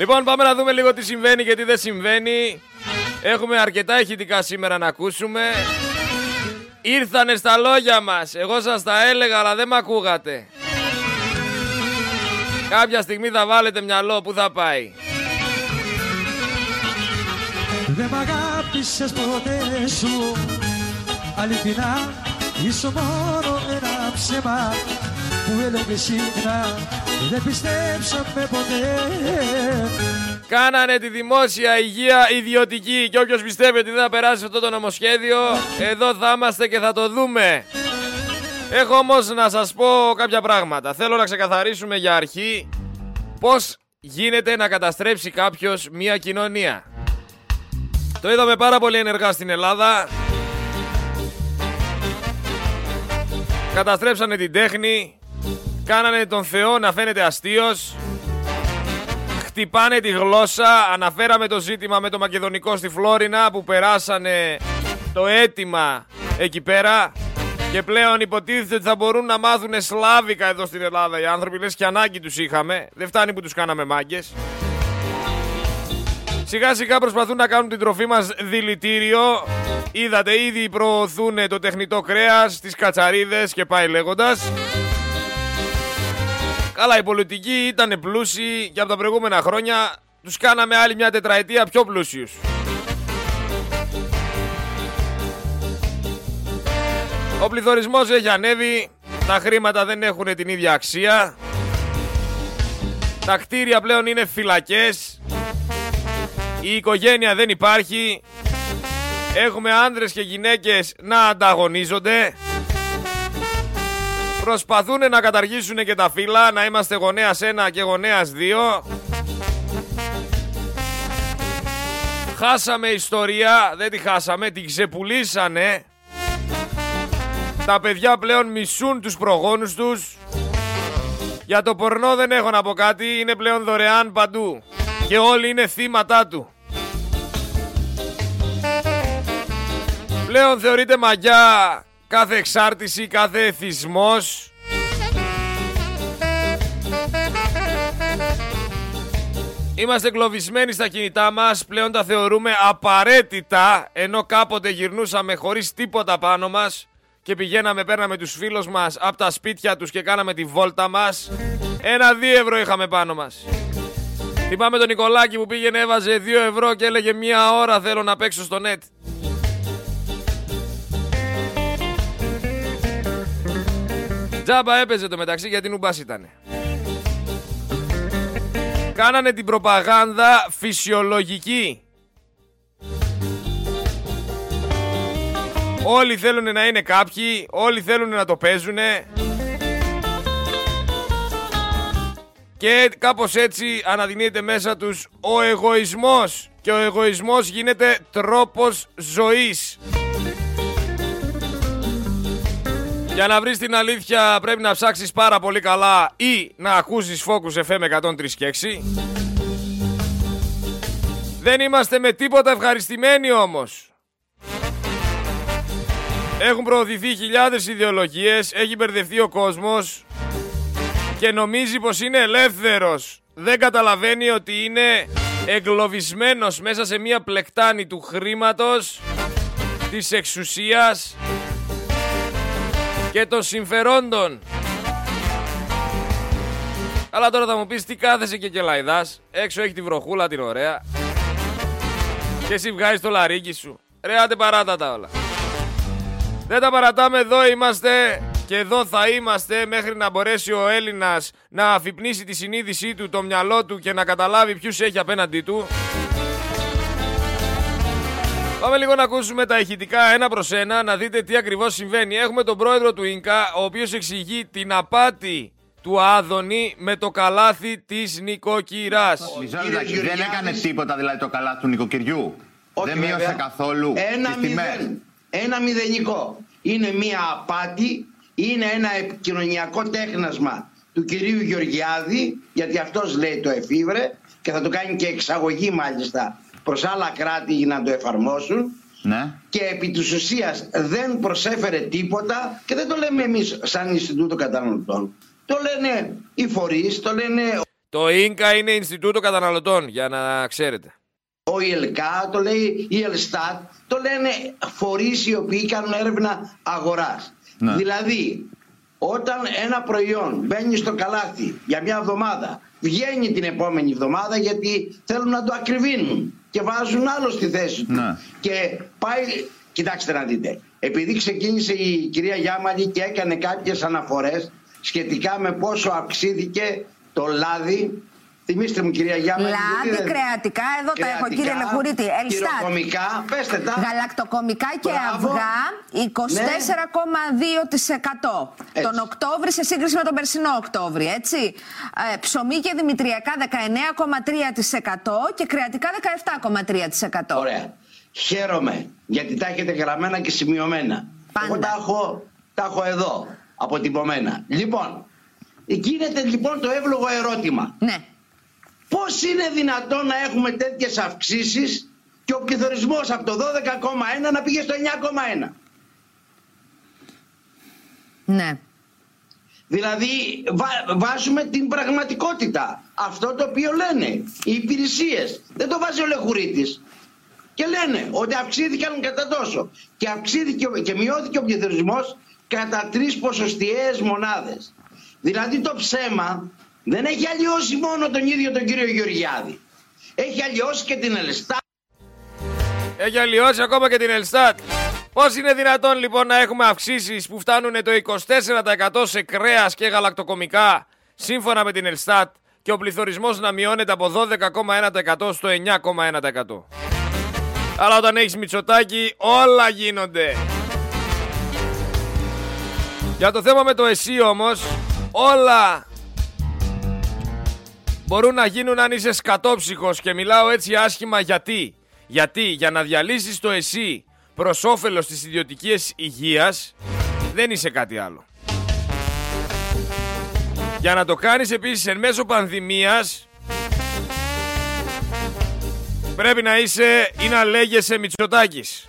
Λοιπόν, πάμε να δούμε λίγο τι συμβαίνει και τι δεν συμβαίνει. Έχουμε αρκετά ηχητικά σήμερα να ακούσουμε. Ήρθανε στα λόγια μας. Εγώ σας τα έλεγα, αλλά δεν με ακούγατε. Κάποια στιγμή θα βάλετε μυαλό που θα πάει. Δεν μ' αγάπησες ποτέ σου Αληθινά Είσαι μόνο ένα ψέμα Που έλεγε συχνά Δεν πιστέψαμε ποτέ Κάνανε τη δημόσια υγεία ιδιωτική και όποιος πιστεύει ότι δεν θα περάσει αυτό το νομοσχέδιο εδώ θα είμαστε και θα το δούμε. Έχω όμως να σας πω κάποια πράγματα. Θέλω να ξεκαθαρίσουμε για αρχή πώς γίνεται να καταστρέψει κάποιος μια κοινωνία. Το είδαμε πάρα πολύ ενεργά στην Ελλάδα. Καταστρέψανε την τέχνη. Κάνανε τον Θεό να φαίνεται αστείος. Χτυπάνε τη γλώσσα. Αναφέραμε το ζήτημα με το μακεδονικό στη Φλόρινα που περάσανε το αίτημα εκεί πέρα. Και πλέον υποτίθεται ότι θα μπορούν να μάθουν σλάβικα εδώ στην Ελλάδα οι άνθρωποι. Λες και ανάγκη τους είχαμε. Δεν φτάνει που τους κάναμε μάγκες. Σιγά σιγά προσπαθούν να κάνουν την τροφή μας δηλητήριο. Είδατε ήδη προωθούν το τεχνητό κρέας, τις κατσαρίδες και πάει λέγοντας. Καλά η πολιτική ήταν πλούσιοι και από τα προηγούμενα χρόνια τους κάναμε άλλη μια τετραετία πιο πλούσιους. Ο πληθωρισμός έχει ανέβει, τα χρήματα δεν έχουν την ίδια αξία. Τα κτίρια πλέον είναι φυλακές. Η οικογένεια δεν υπάρχει. Έχουμε άνδρες και γυναίκες να ανταγωνίζονται. Προσπαθούν να καταργήσουν και τα φύλλα, να είμαστε γονέας 1 και γονέας 2. Χάσαμε ιστορία, δεν τη χάσαμε, την ξεπουλήσανε. Τα παιδιά πλέον μισούν τους προγόνους τους. Για το πορνό δεν έχω να πω κάτι, είναι πλέον δωρεάν παντού. Και όλοι είναι θύματά του. Πλέον θεωρείται μαγιά κάθε εξάρτηση, κάθε εθισμός. Είμαστε εγκλωβισμένοι στα κινητά μας, πλέον τα θεωρούμε απαραίτητα, ενώ κάποτε γυρνούσαμε χωρίς τίποτα πάνω μας και πηγαίναμε, παίρναμε τους φίλους μας από τα σπίτια τους και κάναμε τη βόλτα μας. Ένα δύο ευρώ είχαμε πάνω μας. Θυμάμαι τον Νικολάκη που πήγαινε έβαζε 2 ευρώ και έλεγε μία ώρα θέλω να παίξω στο net. Τζάμπα έπαιζε το μεταξύ γιατί νουμπάς ήτανε. Κάνανε την προπαγάνδα φυσιολογική. Όλοι θέλουν να είναι κάποιοι, όλοι θέλουν να το παίζουνε. Και κάπως έτσι αναδεικνύεται μέσα τους ο εγωισμός. Και ο εγωισμός γίνεται τρόπος ζωής. Για να βρεις την αλήθεια πρέπει να ψάξεις πάρα πολύ καλά ή να ακούσεις Focus FM 103 και 6. Δεν είμαστε με τίποτα ευχαριστημένοι όμως. Έχουν προωθηθεί χιλιάδες ιδεολογίες, έχει μπερδευτεί ο κόσμος και νομίζει πως είναι ελεύθερος. Δεν καταλαβαίνει ότι είναι εγκλωβισμένος μέσα σε μια πλεκτάνη του χρήματος, της εξουσίας και των συμφερόντων. Αλλά τώρα θα μου πεις τι κάθεσαι και κελαϊδάς, έξω έχει τη βροχούλα την ωραία και εσύ βγάζεις το λαρίκι σου. Ρε άντε παράτα τα όλα. Δεν τα παρατάμε, εδώ είμαστε και εδώ θα είμαστε μέχρι να μπορέσει ο Έλληνας να αφυπνίσει τη συνείδησή του, το μυαλό του και να καταλάβει ποιους έχει απέναντί του. Πάμε λίγο να ακούσουμε τα ηχητικά ένα προς ένα, να δείτε τι ακριβώς συμβαίνει. Έχουμε τον πρόεδρο του Ίνκα, ο οποίος εξηγεί την απάτη του Άδωνη με το καλάθι της νοικοκυράς. Μισό δεν έκανε τίποτα δηλαδή το καλάθι του νοικοκυριού. δεν μείωσε καθόλου ένα τις τιμές. μηδέν. Ένα μηδενικό. Είναι μία απάτη, είναι ένα επικοινωνιακό τέχνασμα του κυρίου Γεωργιάδη, γιατί αυτός λέει το εφήβρε και θα το κάνει και εξαγωγή μάλιστα προς άλλα κράτη για να το εφαρμόσουν Ναι. και επί της ουσίας δεν προσέφερε τίποτα και δεν το λέμε εμείς σαν Ινστιτούτο Καταναλωτών. Το λένε οι φορείς, το λένε Το ίνκα είναι Ινστιτούτο Καταναλωτών, για να ξέρετε. Ο ΙΕΛΚΑ το λέει, η ΕΛΣΤΑΤ το λένε φορείς οι οποίοι κάνουν έρευνα αγοράς. Ναι. Δηλαδή, όταν ένα προϊόν μπαίνει στο καλάθι για μια εβδομάδα, βγαίνει την επόμενη εβδομάδα γιατί θέλουν να το ακριβίνουν και βάζουν άλλο στη θέση του. Ναι. Και πάει, κοιτάξτε να δείτε, επειδή ξεκίνησε η κυρία Γιάμαλη και έκανε κάποιες αναφορές σχετικά με πόσο αυξήθηκε το λάδι Θυμήστε μου κυρία Γιάννα. Λάδι, κρεατικά, εδώ τα έχω κύριε Λεχουρίτη. Ελστάτ. Κομικά, πέστε τα. Γαλακτοκομικά και Μπράβο. αυγά 24,2% Έτσι. τον Οκτώβρη σε σύγκριση με τον περσινό Οκτώβρη, έτσι. Ε, ψωμί και δημητριακά 19,3% και κρεατικά 17,3%. Ωραία. Χαίρομαι γιατί τα έχετε γραμμένα και σημειωμένα. Πάντα. Εγώ τα έχω, τα έχω εδώ αποτυπωμένα. Λοιπόν, γίνεται λοιπόν το εύλογο ερώτημα. Ναι. Πώς είναι δυνατόν να έχουμε τέτοιες αυξήσεις και ο πληθωρισμός από το 12,1 να πήγε στο 9,1. Ναι. Δηλαδή βά- βάζουμε την πραγματικότητα. Αυτό το οποίο λένε οι υπηρεσίες. Δεν το βάζει ο Λεχουρίτης. Και λένε ότι αυξήθηκαν κατά τόσο. Και, αυξήθηκε, ο- και μειώθηκε ο πληθωρισμός κατά τρεις ποσοστιαίες μονάδες. Δηλαδή το ψέμα δεν έχει αλλοιώσει μόνο τον ίδιο τον κύριο Γεωργιάδη. Έχει αλλοιώσει και την Ελστά. Έχει αλλοιώσει ακόμα και την Ελστάτ. Πώς είναι δυνατόν λοιπόν να έχουμε αυξήσεις που φτάνουν το 24% σε κρέας και γαλακτοκομικά σύμφωνα με την Ελστάτ και ο πληθωρισμός να μειώνεται από 12,1% στο 9,1%. Αλλά όταν έχεις Μητσοτάκη όλα γίνονται. Για το θέμα με το εσύ όμως όλα μπορούν να γίνουν αν είσαι σκατόψυχος και μιλάω έτσι άσχημα γιατί. Γιατί για να διαλύσεις το εσύ προς όφελος της ιδιωτικής υγείας δεν είσαι κάτι άλλο. Για να το κάνεις επίσης εν μέσω πανδημίας πρέπει να είσαι ή να λέγεσαι Μητσοτάκης.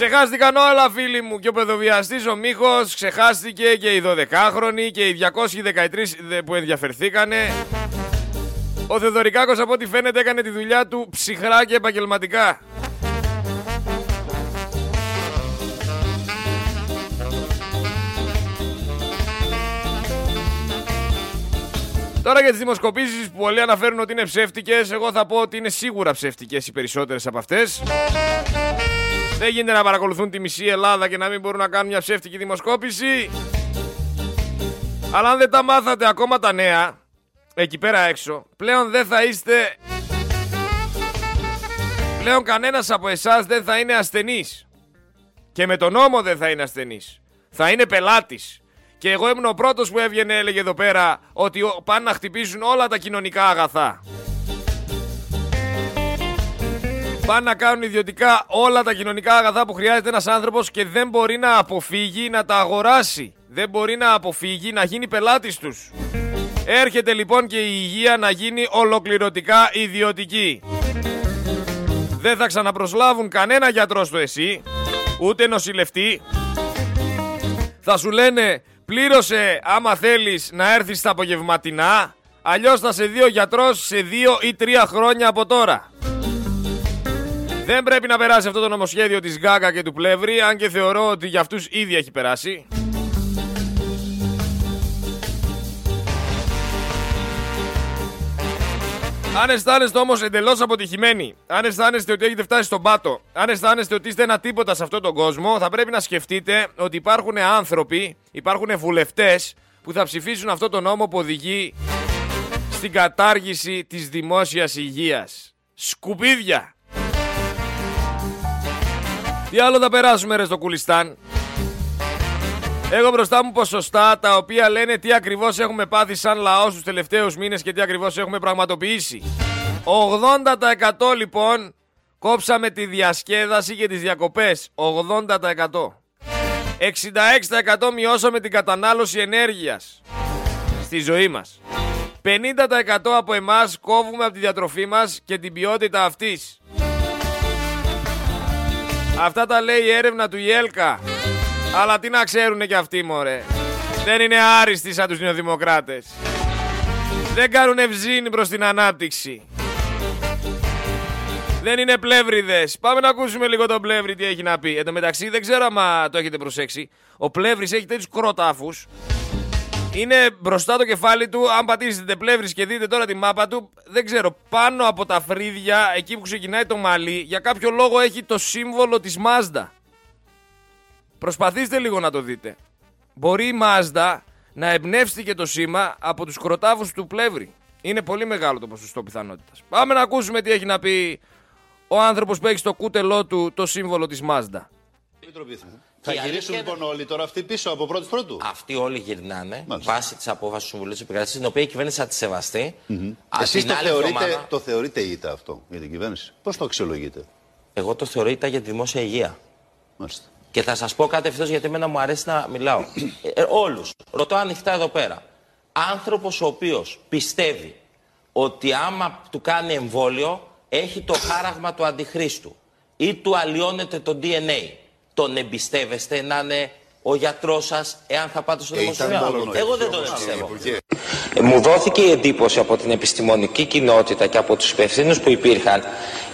Ξεχάστηκαν όλα φίλοι μου και ο παιδοβιαστής ο Μίχος ξεχάστηκε και οι 12χρονοι και οι 213 δε- που ενδιαφερθήκανε. Ο Θεοδωρικάκος από ό,τι φαίνεται έκανε τη δουλειά του ψυχρά και επαγγελματικά. Τώρα για τις δημοσκοπήσεις που πολλοί αναφέρουν ότι είναι ψεύτικες, εγώ θα πω ότι είναι σίγουρα ψεύτικες οι περισσότερες από αυτές. Δεν γίνεται να παρακολουθούν τη μισή Ελλάδα και να μην μπορούν να κάνουν μια ψεύτικη δημοσκόπηση. Αλλά αν δεν τα μάθατε ακόμα τα νέα, εκεί πέρα έξω, πλέον δεν θα είστε... Πλέον κανένας από εσάς δεν θα είναι ασθενής. Και με τον νόμο δεν θα είναι ασθενής. Θα είναι πελάτης. Και εγώ ήμουν ο πρώτος που έβγαινε έλεγε εδώ πέρα ότι ο- πάνε να χτυπήσουν όλα τα κοινωνικά αγαθά. Πάνε να κάνουν ιδιωτικά όλα τα κοινωνικά αγαθά που χρειάζεται ένας άνθρωπος και δεν μπορεί να αποφύγει να τα αγοράσει. Δεν μπορεί να αποφύγει να γίνει πελάτης τους. Έρχεται λοιπόν και η υγεία να γίνει ολοκληρωτικά ιδιωτική. Δεν θα ξαναπροσλάβουν κανένα γιατρό στο εσύ, ούτε νοσηλευτή. Θα σου λένε πλήρωσε άμα θέλεις να έρθεις στα απογευματινά, αλλιώς θα σε δει ο γιατρός σε δύο ή τρία χρόνια από τώρα. Δεν πρέπει να περάσει αυτό το νομοσχέδιο της Γκάγκα και του Πλεύρη, αν και θεωρώ ότι για αυτούς ήδη έχει περάσει. Αν αισθάνεστε όμως εντελώς αποτυχημένοι, αν αισθάνεστε ότι έχετε φτάσει στον πάτο, αν αισθάνεστε ότι είστε ένα τίποτα σε αυτόν τον κόσμο, θα πρέπει να σκεφτείτε ότι υπάρχουν άνθρωποι, υπάρχουν βουλευτές που θα ψηφίσουν αυτό το νόμο που οδηγεί στην κατάργηση της δημόσιας υγείας. Σκουπίδια! Τι άλλο θα περάσουμε ρε στο Κουλιστάν. Έχω μπροστά μου ποσοστά τα οποία λένε τι ακριβώς έχουμε πάθει σαν λαός στους τελευταίους μήνες και τι ακριβώς έχουμε πραγματοποιήσει. 80% λοιπόν κόψαμε τη διασκέδαση και τις διακοπές. 80%. 66% μειώσαμε την κατανάλωση ενέργειας στη ζωή μας. 50% από εμάς κόβουμε από τη διατροφή μας και την ποιότητα αυτής. Αυτά τα λέει η έρευνα του Ιέλκα. Αλλά τι να ξέρουνε κι αυτοί μωρέ. Δεν είναι άριστοι σαν τους νεοδημοκράτες. Δεν κάνουν ευζήνη προς την ανάπτυξη. Δεν είναι πλεύριδες. Πάμε να ακούσουμε λίγο τον πλεύρη τι έχει να πει. Εν τω μεταξύ δεν ξέρω αν το έχετε προσέξει. Ο πλεύρης έχει τέτοιους κροτάφους. Είναι μπροστά το κεφάλι του. Αν πατήσετε πλεύρης και δείτε τώρα τη μάπα του, δεν ξέρω, πάνω από τα φρύδια, εκεί που ξεκινάει το μαλλί, για κάποιο λόγο έχει το σύμβολο της Mazda. Προσπαθήστε λίγο να το δείτε. Μπορεί η Mazda να εμπνεύστηκε το σήμα από τους κροτάφους του πλεύρη. Είναι πολύ μεγάλο το ποσοστό πιθανότητας. Πάμε να ακούσουμε τι έχει να πει ο άνθρωπος που έχει στο κούτελό του το σύμβολο της Mazda. Θα γυρίσουν λοιπόν όλοι τώρα αυτοί πίσω από πρώτη πρώτου. Αυτοί όλοι γυρνάνε βάσει της απόφασης του Συμβουλίου της Επικρατείας, την οποία η κυβέρνηση θα τη σεβαστεί. Mm-hmm. Εσείς το, θεωρείτε, εβδομάδα... το θεωρείτε ήττα αυτό για την κυβέρνηση; Πώς το αξιολογείτε, Εγώ το θεωρώ ήττα για τη δημόσια υγεία. Μάλιστα. Και θα σας πω κάτι ευθύς γιατί εμένα μου αρέσει να μιλάω. ε, Όλους. Ρωτώ ανοιχτά εδώ πέρα. Άνθρωπος ο οποίος πιστεύει ότι άμα του κάνει εμβόλιο έχει το χάραγμα του αντιχρίστου ή του αλλοιώνεται το DNA τον εμπιστεύεστε να είναι ο γιατρός σας, εάν θα πάτε στο ε, δημοσιογράφο. Εγώ δεν τον εμπιστεύω. Ε, μου δόθηκε η εντύπωση από την επιστημονική κοινότητα και από τους υπευθύνους που υπήρχαν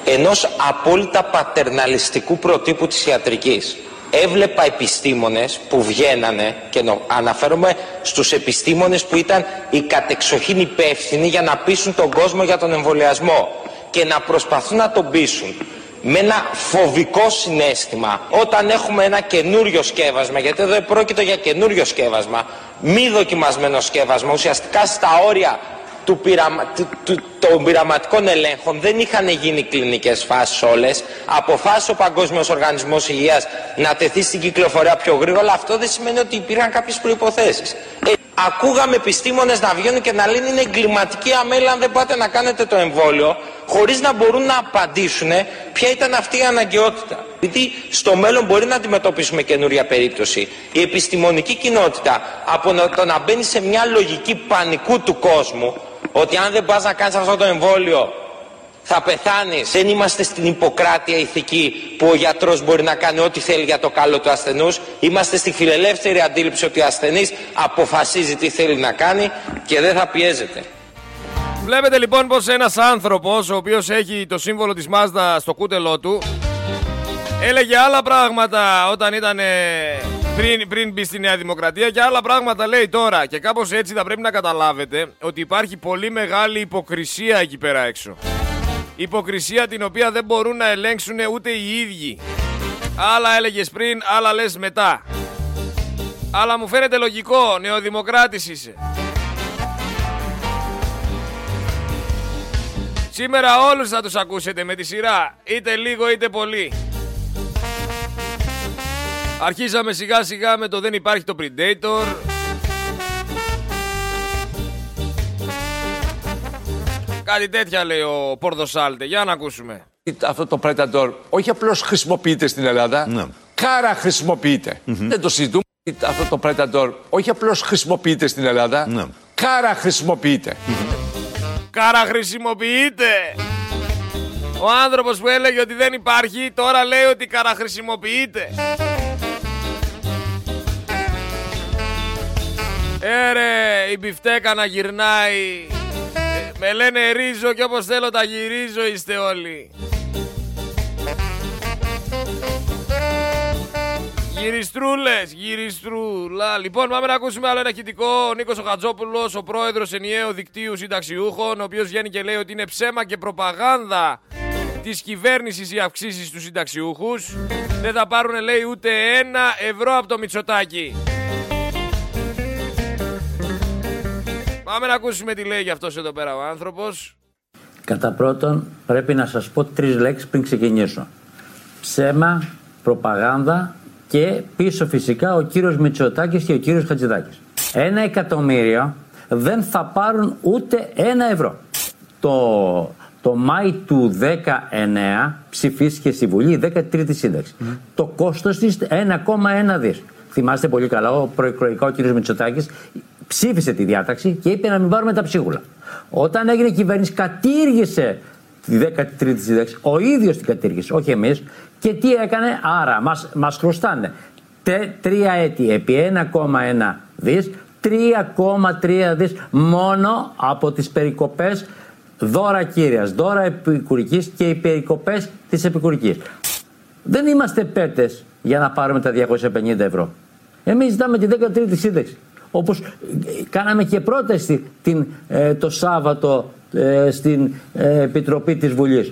ενός απόλυτα πατερναλιστικού προτύπου της ιατρικής. Έβλεπα επιστήμονες που βγαίνανε και αναφέρομαι στους επιστήμονες που ήταν οι κατεξοχήν υπεύθυνοι για να πείσουν τον κόσμο για τον εμβολιασμό και να προσπαθούν να τον πείσουν με ένα φοβικό συνέστημα όταν έχουμε ένα καινούριο σκεύασμα, γιατί εδώ πρόκειται για καινούριο σκεύασμα, μη δοκιμασμένο σκεύασμα, ουσιαστικά στα όρια του πειραμα... του... των πειραματικών ελέγχων δεν είχαν γίνει κλινικές φάσεις όλες. Αποφάσισε ο Παγκόσμιος Οργανισμός Υγείας να τεθεί στην κυκλοφορία πιο γρήγορα. Αυτό δεν σημαίνει ότι υπήρχαν κάποιες προϋποθέσεις. Ε, ακούγαμε επιστήμονες να βγαίνουν και να λένε είναι εγκληματική αμέλεια αν δεν πάτε να κάνετε το εμβόλιο χωρίς να μπορούν να απαντήσουν ποια ήταν αυτή η αναγκαιότητα. Γιατί στο μέλλον μπορεί να αντιμετωπίσουμε καινούρια περίπτωση. Η επιστημονική κοινότητα από το να μπαίνει σε μια λογική πανικού του κόσμου ότι αν δεν πας να κάνεις αυτό το εμβόλιο θα πεθάνεις. Δεν είμαστε στην υποκράτεια ηθική που ο γιατρός μπορεί να κάνει ό,τι θέλει για το καλό του ασθενούς. Είμαστε στη φιλελεύθερη αντίληψη ότι ο ασθενής αποφασίζει τι θέλει να κάνει και δεν θα πιέζεται. Βλέπετε λοιπόν πως ένας άνθρωπος ο οποίος έχει το σύμβολο της Mazda στο κούτελό του έλεγε άλλα πράγματα όταν ήταν πριν, πριν μπει στη Νέα Δημοκρατία και άλλα πράγματα λέει τώρα και κάπως έτσι θα πρέπει να καταλάβετε ότι υπάρχει πολύ μεγάλη υποκρισία εκεί πέρα έξω. Υποκρισία την οποία δεν μπορούν να ελέγξουν ούτε οι ίδιοι. Άλλα έλεγες πριν, άλλα λες μετά. Αλλά μου φαίνεται λογικό, νεοδημοκράτης είσαι. Σήμερα όλους θα τους ακούσετε με τη σειρά, είτε λίγο είτε πολύ. Αρχίσαμε σιγά σιγά με το δεν υπάρχει το Predator. Κάτι τέτοια λέει ο Πόρδο Σάλτε. Για να ακούσουμε. Αυτό το Predator όχι απλώς χρησιμοποιείται στην Ελλάδα, ναι. κάρα χρησιμοποιείται. Δεν το συζητούμε. Αυτό το Predator όχι απλώς χρησιμοποιείται στην Ελλάδα, ναι. κάρα χρησιμοποιείται. Κάρα χρησιμοποιείται. Ο άνθρωπος που έλεγε ότι δεν υπάρχει τώρα λέει ότι καραχρησιμοποιείται. Έρε η μπιφτέκα να γυρνάει. Ε, με λένε ρίζο και όπως θέλω τα γυρίζω είστε όλοι. Γυριστρούλες, γυριστρούλα. Λοιπόν, πάμε να ακούσουμε άλλο ένα χητικό. Ο Νίκος Χατζόπουλο, ο πρόεδρος ενιαίου δικτύου συνταξιούχων, ο οποίος βγαίνει και λέει ότι είναι ψέμα και προπαγάνδα της κυβέρνησης οι αυξήσεις στους συνταξιούχους. Δεν θα πάρουν, λέει, ούτε ένα ευρώ από το Μητσοτάκι. Πάμε να ακούσουμε τι λέει για αυτός εδώ πέρα ο άνθρωπος. Κατά πρώτον, πρέπει να σας πω τρεις λέξεις πριν ξεκινήσω. Ψέμα, προπαγάνδα και πίσω φυσικά ο κύριος Μητσοτάκης και ο κύριος Χατζηδάκης. Ένα εκατομμύριο δεν θα πάρουν ούτε ένα ευρώ. Το, το Μάη του 19 ψηφίστηκε στη Βουλή η 13η σύνταξη. Το κόστος της 1,1 δις. Θυμάστε πολύ καλά, ο προεκλογικά ο κύριος Μητσοτάκης ψήφισε τη διάταξη και είπε να μην πάρουμε τα ψίχουλα. Όταν έγινε κυβέρνηση, κατήργησε τη 13η σύνταξη. Ο ίδιος την κατήργησε, όχι εμείς. Και τι έκανε, άρα μας μας χρωστάνε τρία έτη επί 1,1 δις, 3,3 δις μόνο από τις περικοπές δώρα κύριας, δώρα επικουρικής και οι περικοπές της επικουρικής. Δεν είμαστε πέτες για να πάρουμε τα 250 ευρώ. Εμείς ζητάμε τη 13η σύνταξη. Όπως κάναμε και πρόταση την, ε, το Σάββατο ε, στην ε, Επιτροπή της Βουλής.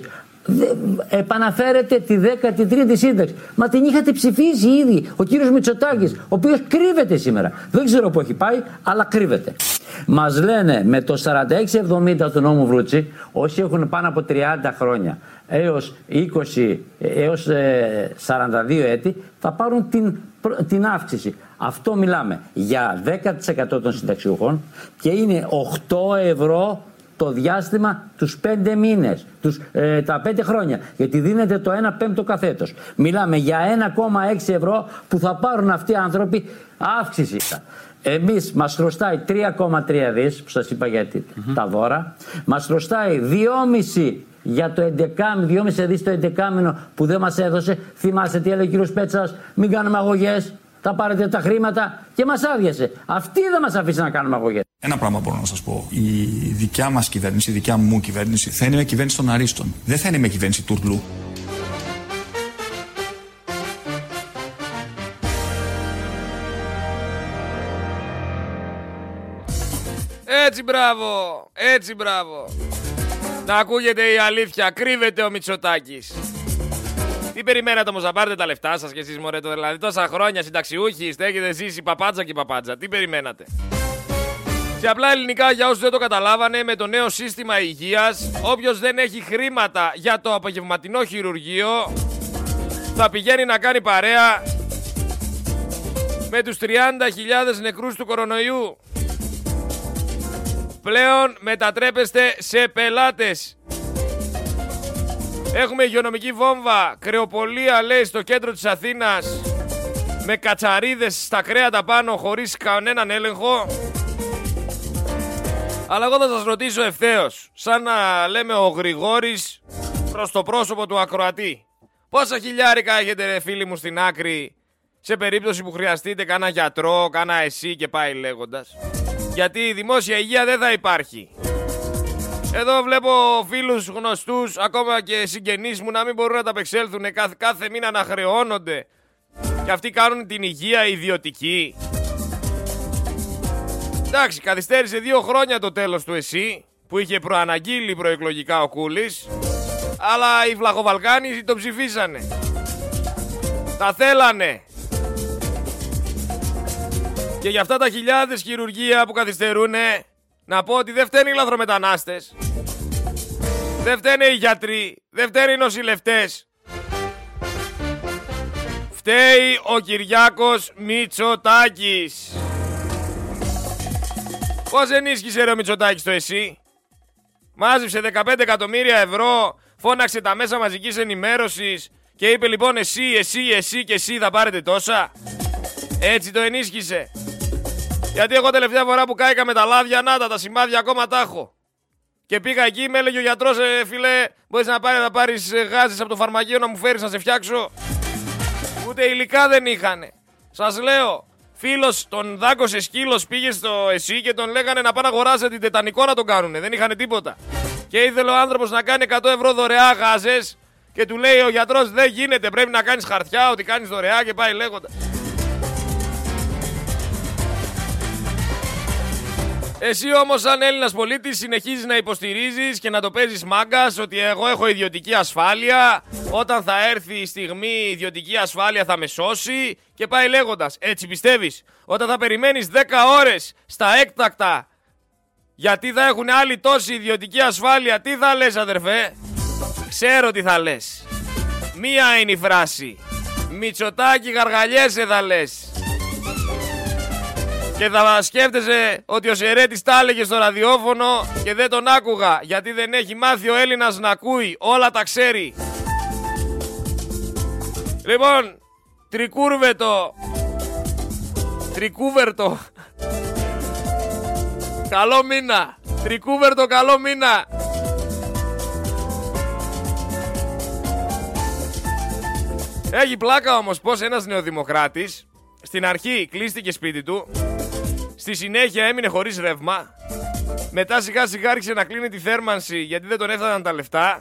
Επαναφέρετε τη 13η σύνταξη. Μα την είχατε ψηφίσει ήδη ο κύριος Μητσοτάκης, ο οποίος κρύβεται σήμερα. Δεν ξέρω που έχει πάει, αλλά κρύβεται. Μας λένε με το 4670 του νόμου Βρούτσι, όσοι έχουν πάνω από 30 χρόνια έως 20, έως 42 έτη, θα πάρουν την, την αύξηση. Αυτό μιλάμε για 10% των συνταξιούχων και είναι 8 ευρώ το διάστημα τους 5 μήνες, τους, ε, τα 5 χρόνια. Γιατί δίνεται το 1 πέμπτο καθέτος. Μιλάμε για 1,6 ευρώ που θα πάρουν αυτοί οι άνθρωποι αύξηση. Εμείς μας χρωστάει 3,3 δις, που σας είπα γιατί τα δώρα. Μας χρωστάει 2,5 για το 11, 2,5 δις το 11 που δεν μας έδωσε. Θυμάστε τι έλεγε ο κύριος Πέτσας, μην κάνουμε αγωγές θα πάρετε τα χρήματα και μας άδειασε. Αυτή δεν μας αφήσει να κάνουμε αγωγέ. Ένα πράγμα μπορώ να σας πω. Η δικιά μας κυβέρνηση, η δικιά μου κυβέρνηση, θα είναι με κυβέρνηση των Αρίστων. Δεν θα είναι με κυβέρνηση Τουρλού. Έτσι μπράβο, έτσι μπράβο. Να ακούγεται η αλήθεια, κρύβεται ο Μητσοτάκης. Τι περιμένατε όμως να πάρετε τα λεφτά σας και εσείς μωρέ το δηλαδή τόσα χρόνια συνταξιούχοι, στέκετε εσεί η παπάτσα και η παπάτσα. Τι περιμένατε. Σε απλά ελληνικά για όσους δεν το καταλάβανε, με το νέο σύστημα υγείας, όποιος δεν έχει χρήματα για το απογευματινό χειρουργείο, θα πηγαίνει να κάνει παρέα με τους 30.000 νεκρούς του κορονοϊού. Πλέον μετατρέπεστε σε πελάτες Έχουμε υγειονομική βόμβα, κρεοπολία λέει στο κέντρο της Αθήνας με κατσαρίδες στα κρέατα πάνω χωρίς κανέναν έλεγχο. Αλλά εγώ θα σας ρωτήσω ευθέως, σαν να λέμε ο Γρηγόρης προς το πρόσωπο του ακροατή. Πόσα χιλιάρικα έχετε ρε φίλοι μου στην άκρη σε περίπτωση που χρειαστείτε κάνα γιατρό, κάνα εσύ και πάει λέγοντας. Γιατί η δημόσια υγεία δεν θα υπάρχει. Εδώ βλέπω φίλους γνωστούς, ακόμα και συγγενείς μου να μην μπορούν να τα απεξέλθουν κάθε, κάθε μήνα να χρεώνονται. Και αυτοί κάνουν την υγεία ιδιωτική. Εντάξει, καθυστέρησε δύο χρόνια το τέλος του ΕΣΥ, που είχε προαναγγείλει προεκλογικά ο Κούλης, αλλά οι Βλαχοβαλκάνοι το ψηφίσανε. Τα θέλανε. Και για αυτά τα χιλιάδες χειρουργία που καθυστερούνε, να πω ότι δεν φταίνει οι λαθρομετανάστες. Δεν φταίνε οι γιατροί. Δεν φταίνε οι νοσηλευτές. Φταίει ο Κυριάκος Μητσοτάκης. Πώς ενίσχυσε ρε ο Μητσοτάκης το εσύ; Μάζεψε 15 εκατομμύρια ευρώ, φώναξε τα μέσα μαζικής ενημέρωσης και είπε λοιπόν εσύ, εσύ, εσύ και εσύ θα πάρετε τόσα. Έτσι το ενίσχυσε. Γιατί εγώ τελευταία φορά που κάηκα με τα λάδια, να τα, τα σημάδια ακόμα τα έχω. Και πήγα εκεί, με έλεγε ο γιατρός, ε, φίλε, μπορείς να πάρεις να πάρεις ε, γάζες από το φαρμακείο να μου φέρεις να σε φτιάξω. Ούτε υλικά δεν είχαν. Σας λέω, φίλος τον δάκωσε σκύλος πήγε στο εσύ και τον λέγανε να πάνε να αγοράσετε την τετανικό να τον κάνουνε. Δεν είχαν τίποτα. Και ήθελε ο άνθρωπος να κάνει 100 ευρώ δωρεά γάζες και του λέει ο γιατρός δεν γίνεται, πρέπει να κάνεις χαρτιά ότι κάνεις δωρεά και πάει λέγοντας. Εσύ όμως, σαν Έλληνας πολίτης, συνεχίζεις να υποστηρίζεις και να το παίζεις μάγκας ότι εγώ έχω ιδιωτική ασφάλεια. Όταν θα έρθει η στιγμή, η ιδιωτική ασφάλεια θα με σώσει. Και πάει λέγοντας, έτσι πιστεύεις, όταν θα περιμένεις 10 ώρες στα έκτακτα, γιατί θα έχουν άλλοι τόση ιδιωτική ασφάλεια, τι θα λες, αδερφέ; Ξέρω τι θα λες. Μία είναι η φράση. Μητσοτάκι γαργαλιέσαι θα λες. Και θα σκέφτεσαι ότι ο Σερέτης τα έλεγε στο ραδιόφωνο και δεν τον άκουγα γιατί δεν έχει μάθει ο Έλληνας να ακούει, όλα τα ξέρει. Λοιπόν, τρικούρβετο, τρικούβερτο, καλό μήνα, τρικούβερτο καλό μήνα. Έχει πλάκα όμως πως ένας νεοδημοκράτης στην αρχή κλείστηκε σπίτι του Στη συνέχεια έμεινε χωρίς ρεύμα. Μετά σιγά σιγά άρχισε να κλείνει τη θέρμανση γιατί δεν τον έφταναν τα λεφτά.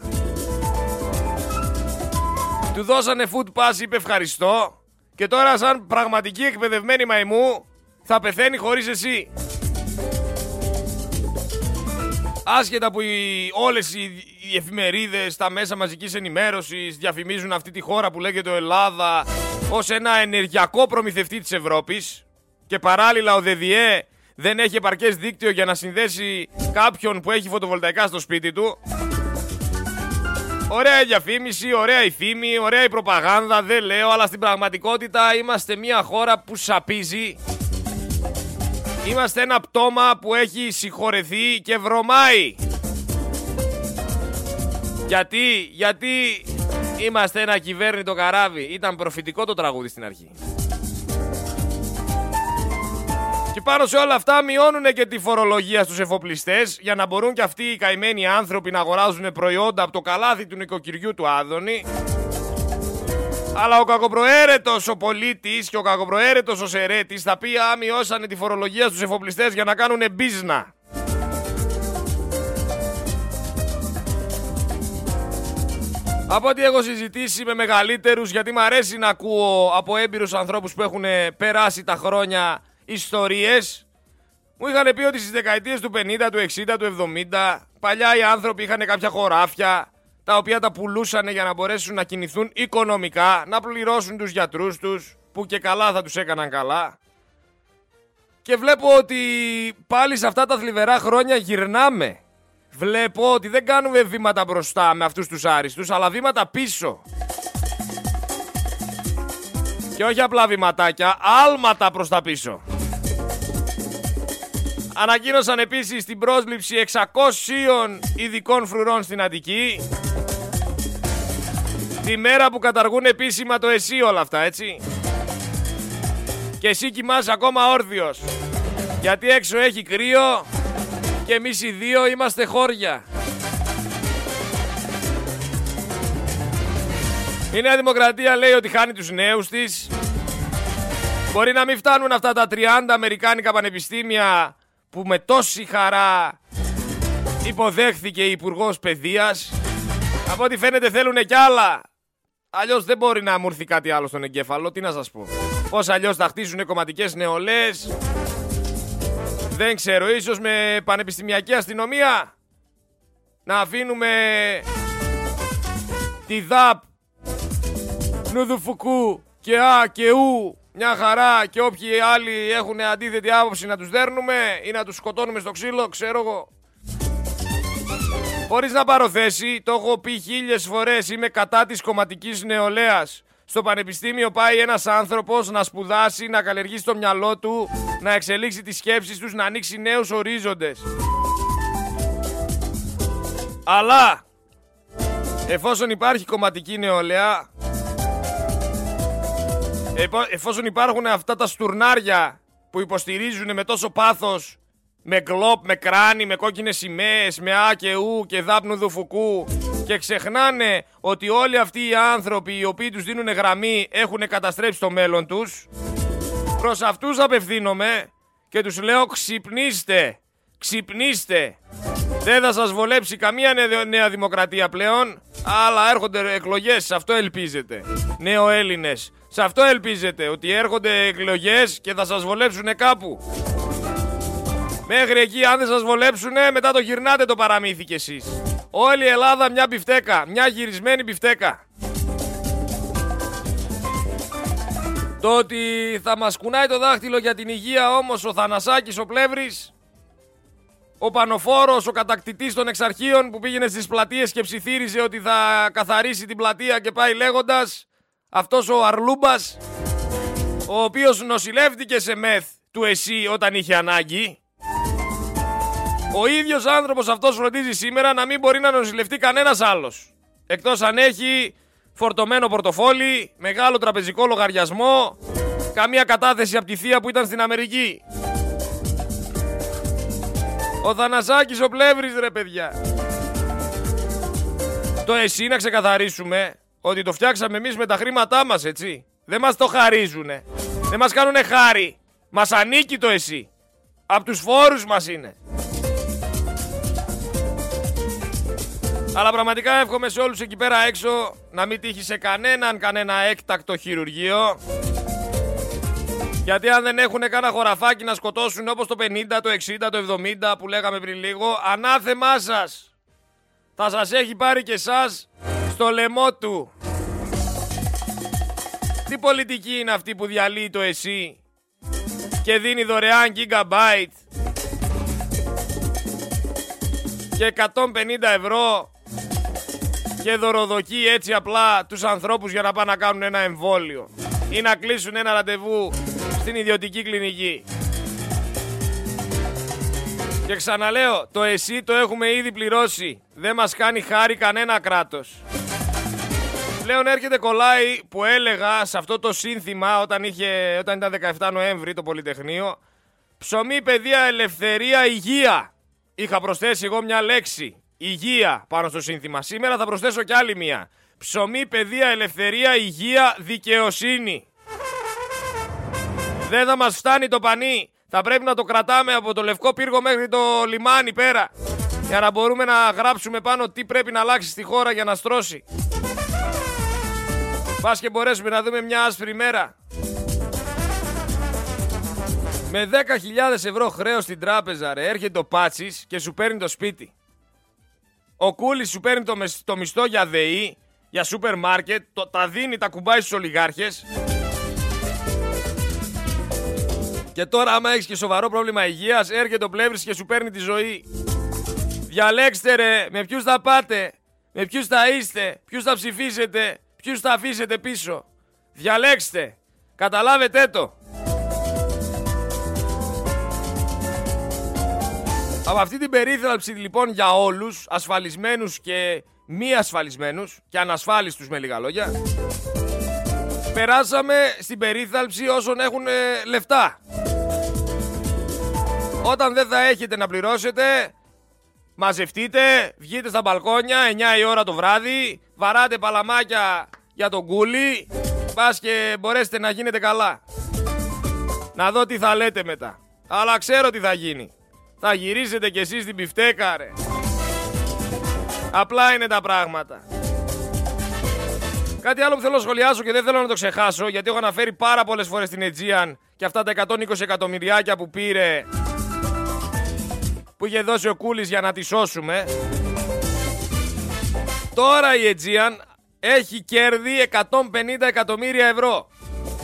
Του δώσανε food pass, είπε ευχαριστώ. Και τώρα σαν πραγματική εκπαιδευμένη μαϊμού θα πεθαίνει χωρίς εσύ. Άσχετα που οι, όλες οι, οι εφημερίδες, τα μέσα μαζικής ενημέρωσης διαφημίζουν αυτή τη χώρα που λέγεται Ελλάδα ως ένα ενεργειακό προμηθευτή της Ευρώπης και παράλληλα ο ΔΔΕ δεν έχει επαρκές δίκτυο για να συνδέσει κάποιον που έχει φωτοβολταϊκά στο σπίτι του. Ωραία η διαφήμιση, ωραία η φήμη, ωραία η προπαγάνδα, δεν λέω, αλλά στην πραγματικότητα είμαστε μια χώρα που σαπίζει. Είμαστε ένα πτώμα που έχει συγχωρεθεί και βρωμάει. Γιατί, γιατί είμαστε ένα κυβέρνητο καράβι. Ήταν προφητικό το τραγούδι στην αρχή. Και πάνω σε όλα αυτά μειώνουν και τη φορολογία στους εφοπλιστές για να μπορούν και αυτοί οι καημένοι άνθρωποι να αγοράζουν προϊόντα από το καλάθι του νοικοκυριού του Άδωνη. Αλλά ο κακοπροαίρετος ο πολίτης και ο κακοπροαίρετος ο σερέτης θα πει α, μειώσανε τη φορολογία στους εφοπλιστές για να κάνουν μπίζνα. Από ό,τι έχω συζητήσει με μεγαλύτερους, γιατί μου αρέσει να ακούω από έμπειρους ανθρώπους που έχουν περάσει τα χρόνια ιστορίες, μου είχαν πει ότι στις δεκαετίες του 50, του 60, του 70, παλιά οι άνθρωποι είχαν κάποια χωράφια, τα οποία τα πουλούσαν για να μπορέσουν να κινηθούν οικονομικά, να πληρώσουν τους γιατρούς τους, που και καλά θα τους έκαναν καλά. Και βλέπω ότι πάλι σε αυτά τα θλιβερά χρόνια γυρνάμε. Βλέπω ότι δεν κάνουμε βήματα μπροστά με αυτούς τους άριστους, αλλά βήματα πίσω. Και όχι απλά βηματάκια, άλματα προς τα πίσω. Ανακοίνωσαν επίσης την πρόσληψη 600 ειδικών φρουρών στην Αττική. Τη μέρα που καταργούν επίσημα το εσύ όλα αυτά, έτσι. Και εσύ κοιμάσαι ακόμα όρθιος. Γιατί έξω έχει κρύο και εμείς οι δύο είμαστε χώρια. Η Νέα Δημοκρατία λέει ότι χάνει τους νέους της. Μπορεί να μην φτάνουν αυτά τα 30 Αμερικάνικα πανεπιστήμια που με τόση χαρά υποδέχθηκε η Υπουργός Παιδείας. Από ό,τι φαίνεται θέλουν κι άλλα. Αλλιώς δεν μπορεί να μου έρθει κάτι άλλο στον εγκέφαλο. Τι να σας πω. Πώς αλλιώς θα χτίσουν κομματικές νεολαίε. Δεν ξέρω, ίσως με πανεπιστημιακή αστυνομία να αφήνουμε τη ΔΑΠ Νουδουφουκού και Α και Ου μια χαρά και όποιοι άλλοι έχουν αντίθετη άποψη να τους δέρνουμε ή να τους σκοτώνουμε στο ξύλο, ξέρω εγώ. Χωρίς να πάρω θέση, το έχω πει χίλιες φορές, είμαι κατά της κομματικής νεολαίας. Στο πανεπιστήμιο πάει ένας άνθρωπος να σπουδάσει, να καλλιεργήσει το μυαλό του, να εξελίξει τις σκέψεις τους, να ανοίξει νέους ορίζοντες. Αλλά, εφόσον υπάρχει κομματική νεολαία, εφόσον υπάρχουν αυτά τα στουρνάρια που υποστηρίζουν με τόσο πάθος με γκλόπ, με κράνη, με κόκκινες σημαίες, με α και ου και δάπνου δουφουκού και ξεχνάνε ότι όλοι αυτοί οι άνθρωποι οι οποίοι τους δίνουν γραμμή έχουν καταστρέψει το μέλλον τους προς αυτούς απευθύνομαι και τους λέω ξυπνήστε, ξυπνήστε δεν θα σας βολέψει καμία νέα δημοκρατία πλέον αλλά έρχονται εκλογές, σε αυτό ελπίζετε νέο Έλληνες σε αυτό ελπίζετε, ότι έρχονται εκλογές και θα σας βολέψουν κάπου. Μέχρι εκεί αν δεν σας βολέψουνε, μετά το γυρνάτε το παραμύθι κι εσείς. Όλη η Ελλάδα μια μπιφτέκα, μια γυρισμένη μπιφτέκα. Το ότι θα μας κουνάει το δάχτυλο για την υγεία όμως ο Θανασάκης ο Πλεύρης, ο Πανοφόρος, ο κατακτητής των εξαρχείων που πήγαινε στις πλατείες και ψιθύριζε ότι θα καθαρίσει την πλατεία και πάει λέγοντας αυτός ο Αρλούμπας, ο οποίος νοσηλεύτηκε σε μεθ του ΕΣΥ όταν είχε ανάγκη. Ο ίδιος άνθρωπος αυτός φροντίζει σήμερα να μην μπορεί να νοσηλευτεί κανένας άλλος. Εκτός αν έχει φορτωμένο πορτοφόλι, μεγάλο τραπεζικό λογαριασμό, καμία κατάθεση από τη θεία που ήταν στην Αμερική. Ο Θανασάκης ο Πλεύρης ρε παιδιά. Το ΕΣΥ να ξεκαθαρίσουμε ότι το φτιάξαμε εμείς με τα χρήματά μας, έτσι. Δεν μας το χαρίζουνε. Δεν μας κάνουνε χάρη. Μας ανήκει το εσύ. Από τους φόρους μας είναι. Αλλά πραγματικά εύχομαι σε όλους εκεί πέρα έξω να μην τύχει σε κανέναν κανένα έκτακτο χειρουργείο. Γιατί αν δεν έχουν κανένα χωραφάκι να σκοτώσουν όπως το 50, το 60, το 70 που λέγαμε πριν λίγο, ανάθεμά σας. Θα σας έχει πάρει και εσάς στο λαιμό του. Τι πολιτική είναι αυτή που διαλύει το εσύ και δίνει δωρεάν gigabyte και 150 ευρώ και δωροδοκεί έτσι απλά τους ανθρώπους για να πάνε να κάνουν ένα εμβόλιο ή να κλείσουν ένα ραντεβού στην ιδιωτική κλινική. Και ξαναλέω, το εσύ το έχουμε ήδη πληρώσει. Δεν μας κάνει χάρη κανένα κράτος. Πλέον έρχεται κολλάει που έλεγα σε αυτό το σύνθημα όταν, είχε, όταν ήταν 17 Νοέμβρη το Πολυτεχνείο Ψωμί, παιδεία, ελευθερία, υγεία. Είχα προσθέσει εγώ μια λέξη. Υγεία πάνω στο σύνθημα. Σήμερα θα προσθέσω κι άλλη μια. Ψωμί, παιδεία, ελευθερία, υγεία, δικαιοσύνη. Δεν θα μας φτάνει το πανί. Θα πρέπει να το κρατάμε από το Λευκό Πύργο μέχρι το λιμάνι πέρα. Για να μπορούμε να γράψουμε πάνω τι πρέπει να αλλάξει στη χώρα για να στρώσει. Πας και μπορέσουμε να δούμε μια άσπρη μέρα. Με 10.000 ευρώ χρέος στην τράπεζα, ρε, έρχεται ο Πάτσι και σου παίρνει το σπίτι. Ο Κούλης σου παίρνει το, το μισθό για ΔΕΗ, για σούπερ μάρκετ, το, τα δίνει, τα κουμπάει στους ολιγάρχες. Και τώρα άμα έχεις και σοβαρό πρόβλημα υγείας, έρχεται ο Πλεύρης και σου παίρνει τη ζωή. Διαλέξτε ρε, με ποιους θα πάτε, με ποιους θα είστε, ποιους θα ψηφίσετε, ποιους θα αφήσετε πίσω. Διαλέξτε, καταλάβετε το. Από αυτή την περίθαλψη λοιπόν για όλους, ασφαλισμένους και μη ασφαλισμένους και ανασφάλιστους με λίγα λόγια, περάσαμε στην περίθαλψη όσων έχουν ε, λεφτά. Όταν δεν θα έχετε να πληρώσετε, μαζευτείτε, βγείτε στα μπαλκόνια 9 η ώρα το βράδυ, βαράτε παλαμάκια για τον κούλι, πας και μπορέσετε να γίνετε καλά. Να δω τι θα λέτε μετά. Αλλά ξέρω τι θα γίνει. Θα γυρίσετε κι εσείς την πιφτέκα ρε. Απλά είναι τα πράγματα. Κάτι άλλο που θέλω να σχολιάσω και δεν θέλω να το ξεχάσω γιατί έχω αναφέρει πάρα πολλές φορές την Aegean και αυτά τα 120 εκατομμυριάκια που πήρε που είχε δώσει ο Κούλης για να τη σώσουμε. Τώρα η Aegean έχει κέρδη 150 εκατομμύρια ευρώ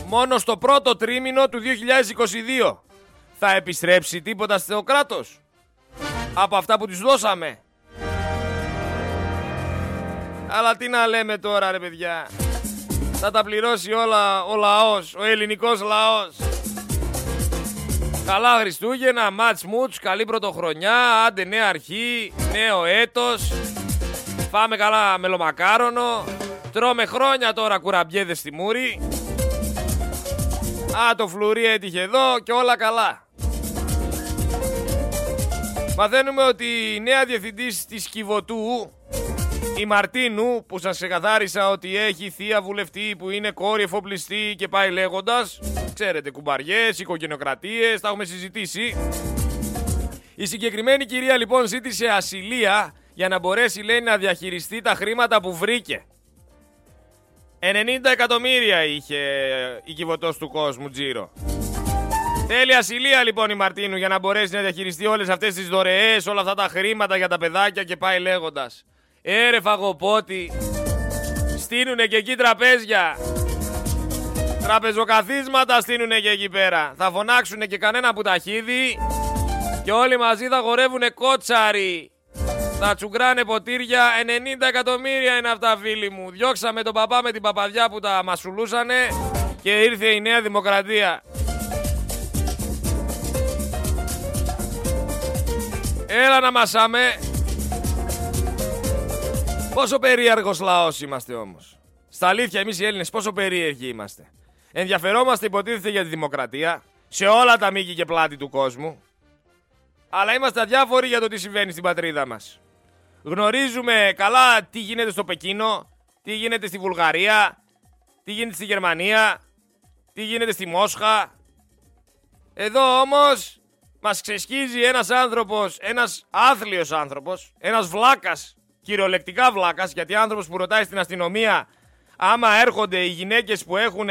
μόνο στο πρώτο τρίμηνο του 2022 θα επιστρέψει τίποτα στο κράτος; Από αυτά που τους δώσαμε. Αλλά τι να λέμε τώρα ρε παιδιά. Θα τα πληρώσει όλα ο λαός, ο ελληνικός λαός. Καλά Χριστούγεννα, μάτς μούτς, καλή πρωτοχρονιά, άντε νέα αρχή, νέο έτος. Φάμε καλά μελομακάρονο, τρώμε χρόνια τώρα κουραμπιέδες στη μούρη. Α, το φλουρί έτυχε εδώ και όλα καλά. Μαθαίνουμε ότι η νέα διευθυντής της Κιβωτού, η Μαρτίνου, που σας ξεκαθάρισα ότι έχει θεία βουλευτή που είναι κόρη εφοπλιστή και πάει λέγοντας, ξέρετε, κουμπαριές, οικογενειοκρατίες, τα έχουμε συζητήσει. Η συγκεκριμένη κυρία λοιπόν ζήτησε ασυλία για να μπορέσει λέει να διαχειριστεί τα χρήματα που βρήκε. 90 εκατομμύρια είχε η κυβωτός του κόσμου τζίρο. Θέλει ασυλία λοιπόν η Μαρτίνου για να μπορέσει να διαχειριστεί όλες αυτές τις δωρεές, όλα αυτά τα χρήματα για τα παιδάκια και πάει λέγοντας. Έρε φαγοπότη, στείνουνε και εκεί τραπέζια. Τραπεζοκαθίσματα στείνουνε και εκεί πέρα. Θα φωνάξουνε και κανένα πουταχίδι και όλοι μαζί θα χορεύουνε κότσαρι. Θα τσουγκράνε ποτήρια, 90 εκατομμύρια είναι αυτά φίλοι μου. Διώξαμε τον παπά με την παπαδιά που τα μασουλούσανε και ήρθε η Νέα Δημοκρατία. Έλα να μασάμε. Πόσο περίεργος λαός είμαστε όμως. Στα αλήθεια εμείς οι Έλληνες πόσο περίεργοι είμαστε. Ενδιαφερόμαστε υποτίθεται για τη δημοκρατία σε όλα τα μήκη και πλάτη του κόσμου. Αλλά είμαστε αδιάφοροι για το τι συμβαίνει στην πατρίδα μας. Γνωρίζουμε καλά τι γίνεται στο Πεκίνο, τι γίνεται στη Βουλγαρία, τι γίνεται στη Γερμανία, τι γίνεται στη Μόσχα. Εδώ όμως μας ξεσχίζει ένας άνθρωπος, ένας άθλιος άνθρωπος, ένας βλάκας, κυριολεκτικά βλάκας, γιατί άνθρωπος που ρωτάει στην αστυνομία άμα έρχονται οι γυναίκες που έχουν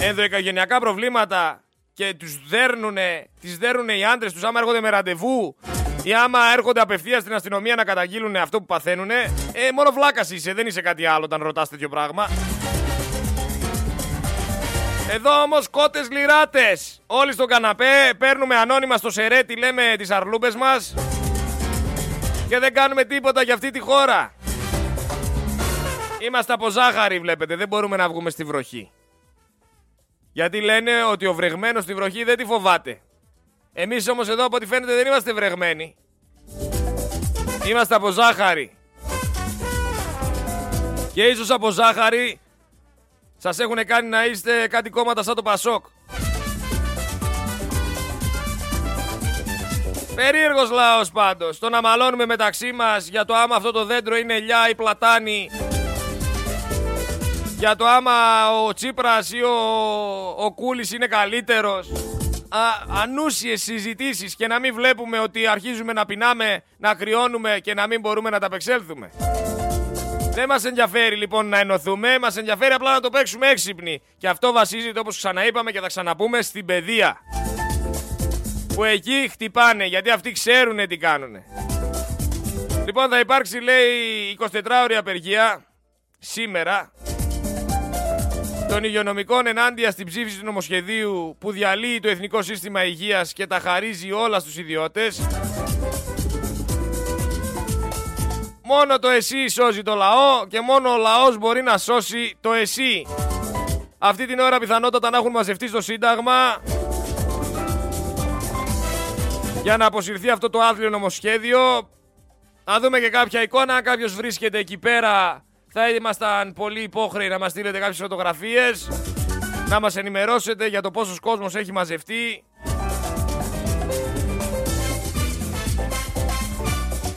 ενδοοικογενειακά προβλήματα και τους δέρνουνε, τις δέρνουνε οι άντρες τους άμα έρχονται με ραντεβού ή άμα έρχονται απευθείας στην αστυνομία να καταγγείλουν αυτό που παθαίνουνε, ε, μόνο βλάκας είσαι, δεν είσαι κάτι άλλο όταν ρωτάς τέτοιο πράγμα. Εδώ όμως κότες λιράτες. Όλοι στον καναπέ παίρνουμε ανώνυμα στο σερέτι, λέμε τις αρλούμπες μας. Και δεν κάνουμε τίποτα για αυτή τη χώρα. Είμαστε από ζάχαρη, βλέπετε. Δεν μπορούμε να βγούμε στη βροχή. Γιατί λένε ότι ο βρεγμένος στη βροχή δεν τη φοβάται. Εμείς όμως εδώ από ό,τι φαίνεται δεν είμαστε βρεγμένοι. Είμαστε από ζάχαρη. Και ίσως από ζάχαρη σας έχουν κάνει να είστε κάτι κόμματα σαν το Πασόκ. Περίεργος λαός πάντως. Το να μαλώνουμε μεταξύ μας για το άμα αυτό το δέντρο είναι ελιά ή πλατάνη. Για το άμα ο Τσίπρας ή ο, ο Κούλης είναι καλύτερος. Α, ανούσιες συζητήσεις και να μην βλέπουμε ότι αρχίζουμε να πεινάμε, να κρυώνουμε και να μην μπορούμε να τα απεξέλθουμε. Δεν μας ενδιαφέρει λοιπόν να ενωθούμε, μας ενδιαφέρει απλά να το παίξουμε έξυπνοι. Και αυτό βασίζεται όπως ξαναείπαμε και θα ξαναπούμε στην παιδεία. Που εκεί χτυπάνε γιατί αυτοί ξέρουν τι κάνουν. Λοιπόν, θα υπάρξει λέει 24 ώρη απεργία σήμερα των υγειονομικών ενάντια στην ψήφιση του νομοσχεδίου που διαλύει το Εθνικό Σύστημα Υγείας και τα χαρίζει όλα στους ιδιώτες. Μόνο το εσύ σώζει το λαό και μόνο ο λαός μπορεί να σώσει το εσύ. Αυτή την ώρα πιθανότατα να έχουν μαζευτεί στο Σύνταγμα για να αποσυρθεί αυτό το άθλιο νομοσχέδιο. Να δούμε και κάποια εικόνα. Αν κάποιος βρίσκεται εκεί πέρα, θα ήμασταν πολύ υπόχρεοι να μας στείλετε κάποιες φωτογραφίες. Να μας ενημερώσετε για το πόσος κόσμος έχει μαζευτεί.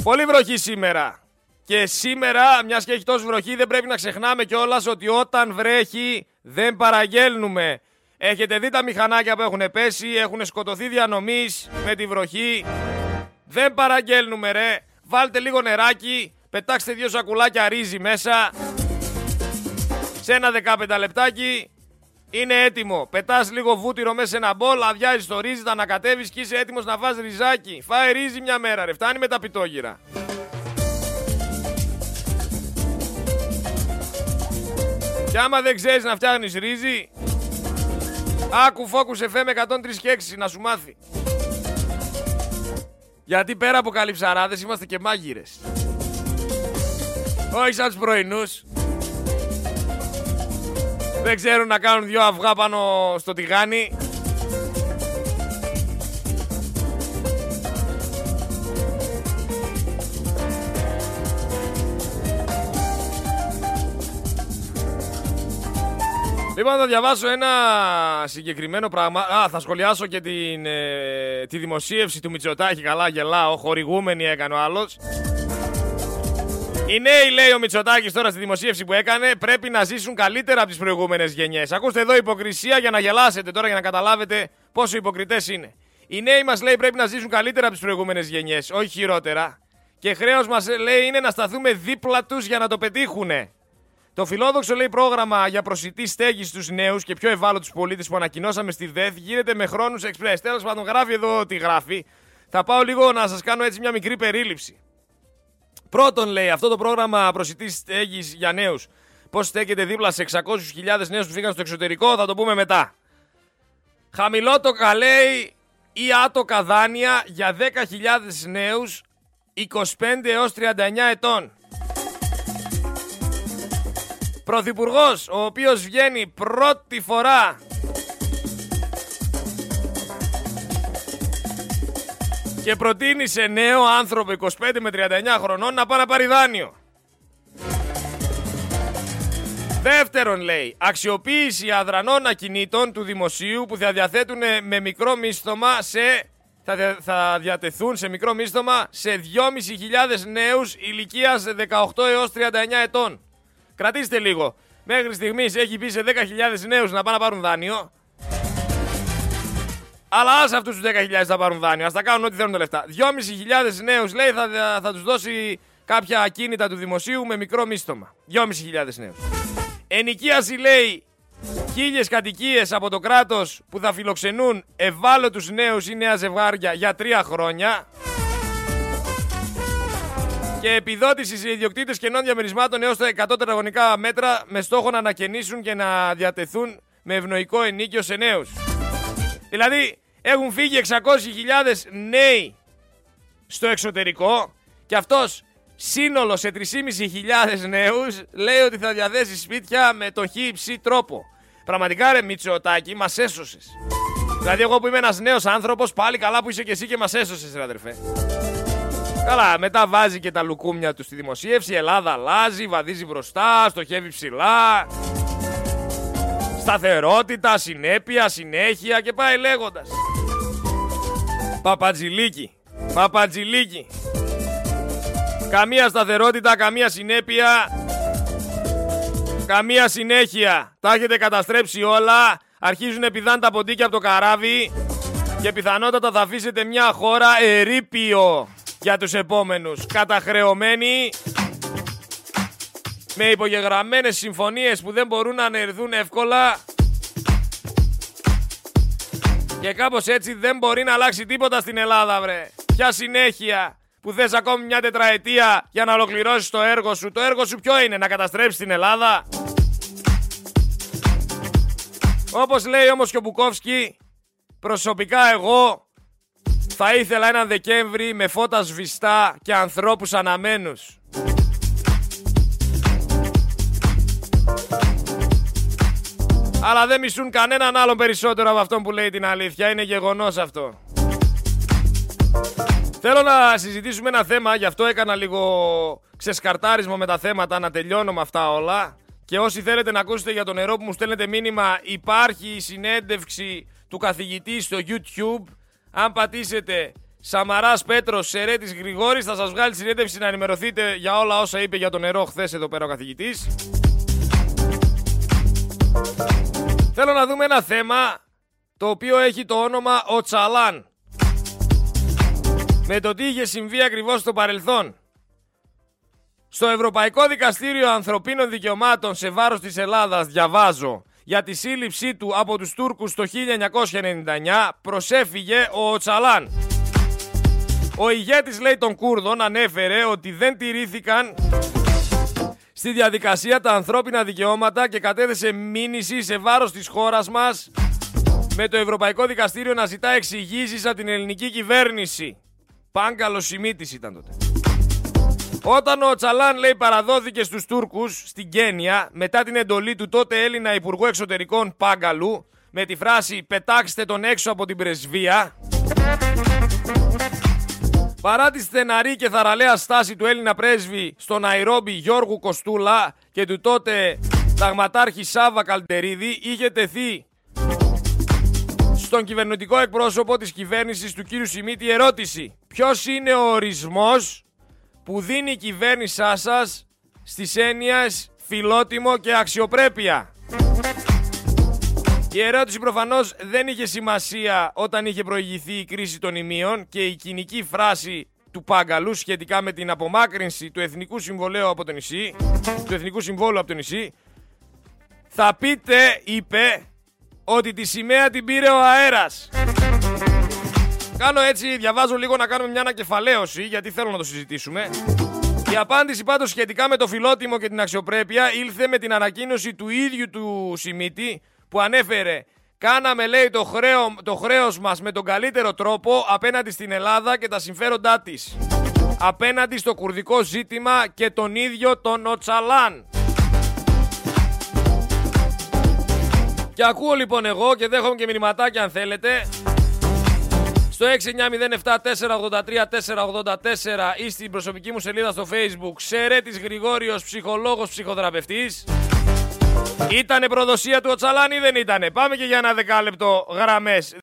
Πολύ βροχή σήμερα. Και σήμερα, μιας και έχει τόσο βροχή, δεν πρέπει να ξεχνάμε κιόλας ότι όταν βρέχει δεν παραγγέλνουμε. Έχετε δει τα μηχανάκια που έχουν πέσει, έχουν σκοτωθεί διανομής με τη βροχή. Δεν παραγγέλνουμε, ρε. Βάλτε λίγο νεράκι, πετάξτε δύο σακουλάκια ρύζι μέσα. Σε ένα 15 λεπτάκι είναι έτοιμο. Πετάς λίγο βούτυρο μέσα σε ένα μπολ, αδειάζεις το ρύζι, τα ανακατεύεις και είσαι έτοιμος να φας ριζάκι. Φάει ρύζι μια μέρα, ρε. Φτάνει με τα πιτόγυρα. Και άμα δεν ξέρεις να φτιάχνεις ρύζι, άκου Focus FM 103 και 6 να σου μάθει. Γιατί πέρα από καλυψαράδες είμαστε και μάγειρες. Όχι σαν τους πρωινούς. Δεν ξέρουν να κάνουν δυο αυγά πάνω στο τηγάνι. Λοιπόν, θα διαβάσω ένα συγκεκριμένο πράγμα. Α, θα σχολιάσω και την, ε, τη δημοσίευση του Μητσοτάκη. Καλά, γελάω. Χορηγούμενη έκανε ο άλλος. Οι νέοι, λέει ο Μητσοτάκης τώρα στη δημοσίευση που έκανε, πρέπει να ζήσουν καλύτερα από τις προηγούμενες γενιές. Ακούστε εδώ υποκρισία για να γελάσετε τώρα για να καταλάβετε πόσο υποκριτές είναι. Οι νέοι μας λέει πρέπει να ζήσουν καλύτερα από τις προηγούμενες γενιές, όχι χειρότερα. Και χρέος μας λέει είναι να σταθούμε δίπλα τους για να το πετύχουνε. Το φιλόδοξο λέει πρόγραμμα για προσιτή στέγη στους νέους και πιο ευάλωτους πολίτες που ανακοινώσαμε στη ΔΕΘ γίνεται με χρόνους εξπρέ. Τέλος πάντων, γράφει εδώ τι γράφει. Θα πάω λίγο να σας κάνω έτσι μια μικρή περίληψη. Πρώτον, λέει αυτό το πρόγραμμα προσιτής στέγης για νέους. Πώς στέκεται δίπλα σε 600.000 νέους που φύγαν στο εξωτερικό, θα το πούμε μετά. Χαμηλό το καλέι ή άτοκα δάνεια για 10.000 νέους 25 έως 39 ετών. Πρωθυπουργός, ο οποίος βγαίνει πρώτη φορά και προτείνει σε νέο άνθρωπο 25 με 39 χρονών να πάει να πάρει δάνειο. Δεύτερον λέει, αξιοποίηση αδρανών ακινήτων του δημοσίου που θα διαθέτουν με μικρό μίσθωμα σε... Θα, θα διατεθούν σε μικρό μίσθωμα σε 2.500 νέους ηλικίας 18 έως 39 ετών. Κρατήστε λίγο. Μέχρι στιγμής έχει πει σε 10.000 νέους να πάνε να πάρουν δάνειο. Αλλά ας αυτούς τους 10.000 θα πάρουν δάνειο. Α τα κάνουν ό,τι θέλουν τα λεφτά. 2.500 νέους λέει θα, θα τους δώσει κάποια ακίνητα του δημοσίου με μικρό μίστομα. 2.500 νέους. Ενοικίαση λέει χίλιες κατοικίες από το κράτος που θα φιλοξενούν ευάλωτους νέους ή νέα ζευγάρια για τρία χρόνια. Και επιδότησης σε ιδιοκτήτες κενών διαμερισμάτων έως τα 100 τετραγωνικά μέτρα με στόχο να ανακαινήσουν και να διατεθούν με ευνοϊκό ενίκιο σε νέους. Δηλαδή έχουν φύγει 600.000 νέοι στο εξωτερικό και αυτός σύνολος σε 3.500 νέους λέει ότι θα διαθέσει σπίτια με το χύψη τρόπο. Πραγματικά ρε Μητσοτάκη μας έσωσες. Δηλαδή εγώ που είμαι ένας νέος άνθρωπος πάλι καλά που είσαι και εσύ και μας έσωσες ρε αδερφέ. Καλά, μετά βάζει και τα λουκούμια του στη δημοσίευση. Η Ελλάδα αλλάζει, βαδίζει μπροστά, στοχεύει ψηλά. Σταθερότητα, συνέπεια, συνέχεια και πάει λέγοντας. Παπατζηλίκη. Παπατζηλίκη. Καμία σταθερότητα, καμία συνέπεια. Καμία συνέχεια. Τα έχετε καταστρέψει όλα. Αρχίζουν πηδάνε τα ποντίκια από το καράβι. Και πιθανότατα θα αφήσετε μια χώρα ερήπιο για τους επόμενους. Καταχρεωμένοι με υπογεγραμμένες συμφωνίες που δεν μπορούν να ανερθούν εύκολα και κάπως έτσι δεν μπορεί να αλλάξει τίποτα στην Ελλάδα βρε. Ποια συνέχεια που θες ακόμη μια τετραετία για να ολοκληρώσεις το έργο σου. Το έργο σου ποιο είναι, να καταστρέψεις την Ελλάδα. Όπως λέει όμως και ο Μπουκόφσκι, προσωπικά εγώ θα ήθελα έναν Δεκέμβρη με φώτα σβηστά και ανθρώπους αναμένους. Αλλά δεν μισούν κανέναν άλλον περισσότερο από αυτόν που λέει την αλήθεια. Είναι γεγονός αυτό. Θέλω να συζητήσουμε ένα θέμα, γι' αυτό έκανα λίγο ξεσκαρτάρισμα με τα θέματα, να τελειώνω με αυτά όλα. Και όσοι θέλετε να ακούσετε για το νερό που μου στέλνετε μήνυμα, υπάρχει η συνέντευξη του καθηγητή στο YouTube. Αν πατήσετε Σαμαράς Πέτρος Σερέτης Γρηγόρης θα σας βγάλει συνέντευξη να ενημερωθείτε για όλα όσα είπε για το νερό χθες εδώ πέρα ο καθηγητής. Θέλω να δούμε ένα θέμα το οποίο έχει το όνομα ο Τσαλάν. Με το τι είχε συμβεί ακριβώς στο παρελθόν. Στο Ευρωπαϊκό Δικαστήριο Ανθρωπίνων Δικαιωμάτων σε βάρος της Ελλάδας διαβάζω για τη σύλληψή του από τους Τούρκους το 1999 προσέφυγε ο Οτσαλάν. Ο ηγέτης λέει των Κούρδων ανέφερε ότι δεν τηρήθηκαν στη διαδικασία τα ανθρώπινα δικαιώματα και κατέθεσε μήνυση σε βάρος της χώρας μας με το Ευρωπαϊκό Δικαστήριο να ζητά εξηγήσεις από την ελληνική κυβέρνηση. Πάγκαλος Σιμίτης ήταν τότε. Όταν ο Τσαλάν λέει παραδόθηκε στους Τούρκους στην Κένια μετά την εντολή του τότε Έλληνα Υπουργού Εξωτερικών Πάγκαλου με τη φράση «Πετάξτε τον έξω από την πρεσβεία» Παρά τη στεναρή και θαραλέα στάση του Έλληνα πρέσβη στο Ναϊρόμπι Γιώργου Κοστούλα και του τότε ταγματάρχη Σάβα Καλτερίδη είχε τεθεί στον κυβερνητικό εκπρόσωπο της κυβέρνησης του κύριου Σιμίτη ερώτηση. Ποιος είναι ο ορισμός που δίνει η κυβέρνησά σας στις έννοιες φιλότιμο και αξιοπρέπεια. Η ερώτηση προφανώς δεν είχε σημασία όταν είχε προηγηθεί η κρίση των ημείων και η κοινική φράση του Πάγκαλου σχετικά με την απομάκρυνση του Εθνικού Συμβολέου από το νησί, του Εθνικού Συμβόλου από το νησί, θα πείτε, είπε, ότι τη σημαία την πήρε ο αέρας. Κάνω έτσι, διαβάζω λίγο να κάνουμε μια ανακεφαλαίωση, γιατί θέλω να το συζητήσουμε. Η απάντηση πάντως σχετικά με το φιλότιμο και την αξιοπρέπεια ήλθε με την ανακοίνωση του ίδιου του Σιμίτη που ανέφερε Κάναμε λέει το, χρέο, το χρέος μας με τον καλύτερο τρόπο απέναντι στην Ελλάδα και τα συμφέροντά της. Απέναντι στο κουρδικό ζήτημα και τον ίδιο τον Οτσαλάν. Και ακούω λοιπόν εγώ και δέχομαι και μηνυματάκια αν θέλετε στο 6907-483-484 ή στην προσωπική μου σελίδα στο facebook Σερέτης Γρηγόριος ψυχολόγος ψυχοθεραπευτής Ήτανε προδοσία του Οτσαλάν ή δεν ήτανε; Πάμε και για ένα δεκάλεπτο γραμμές.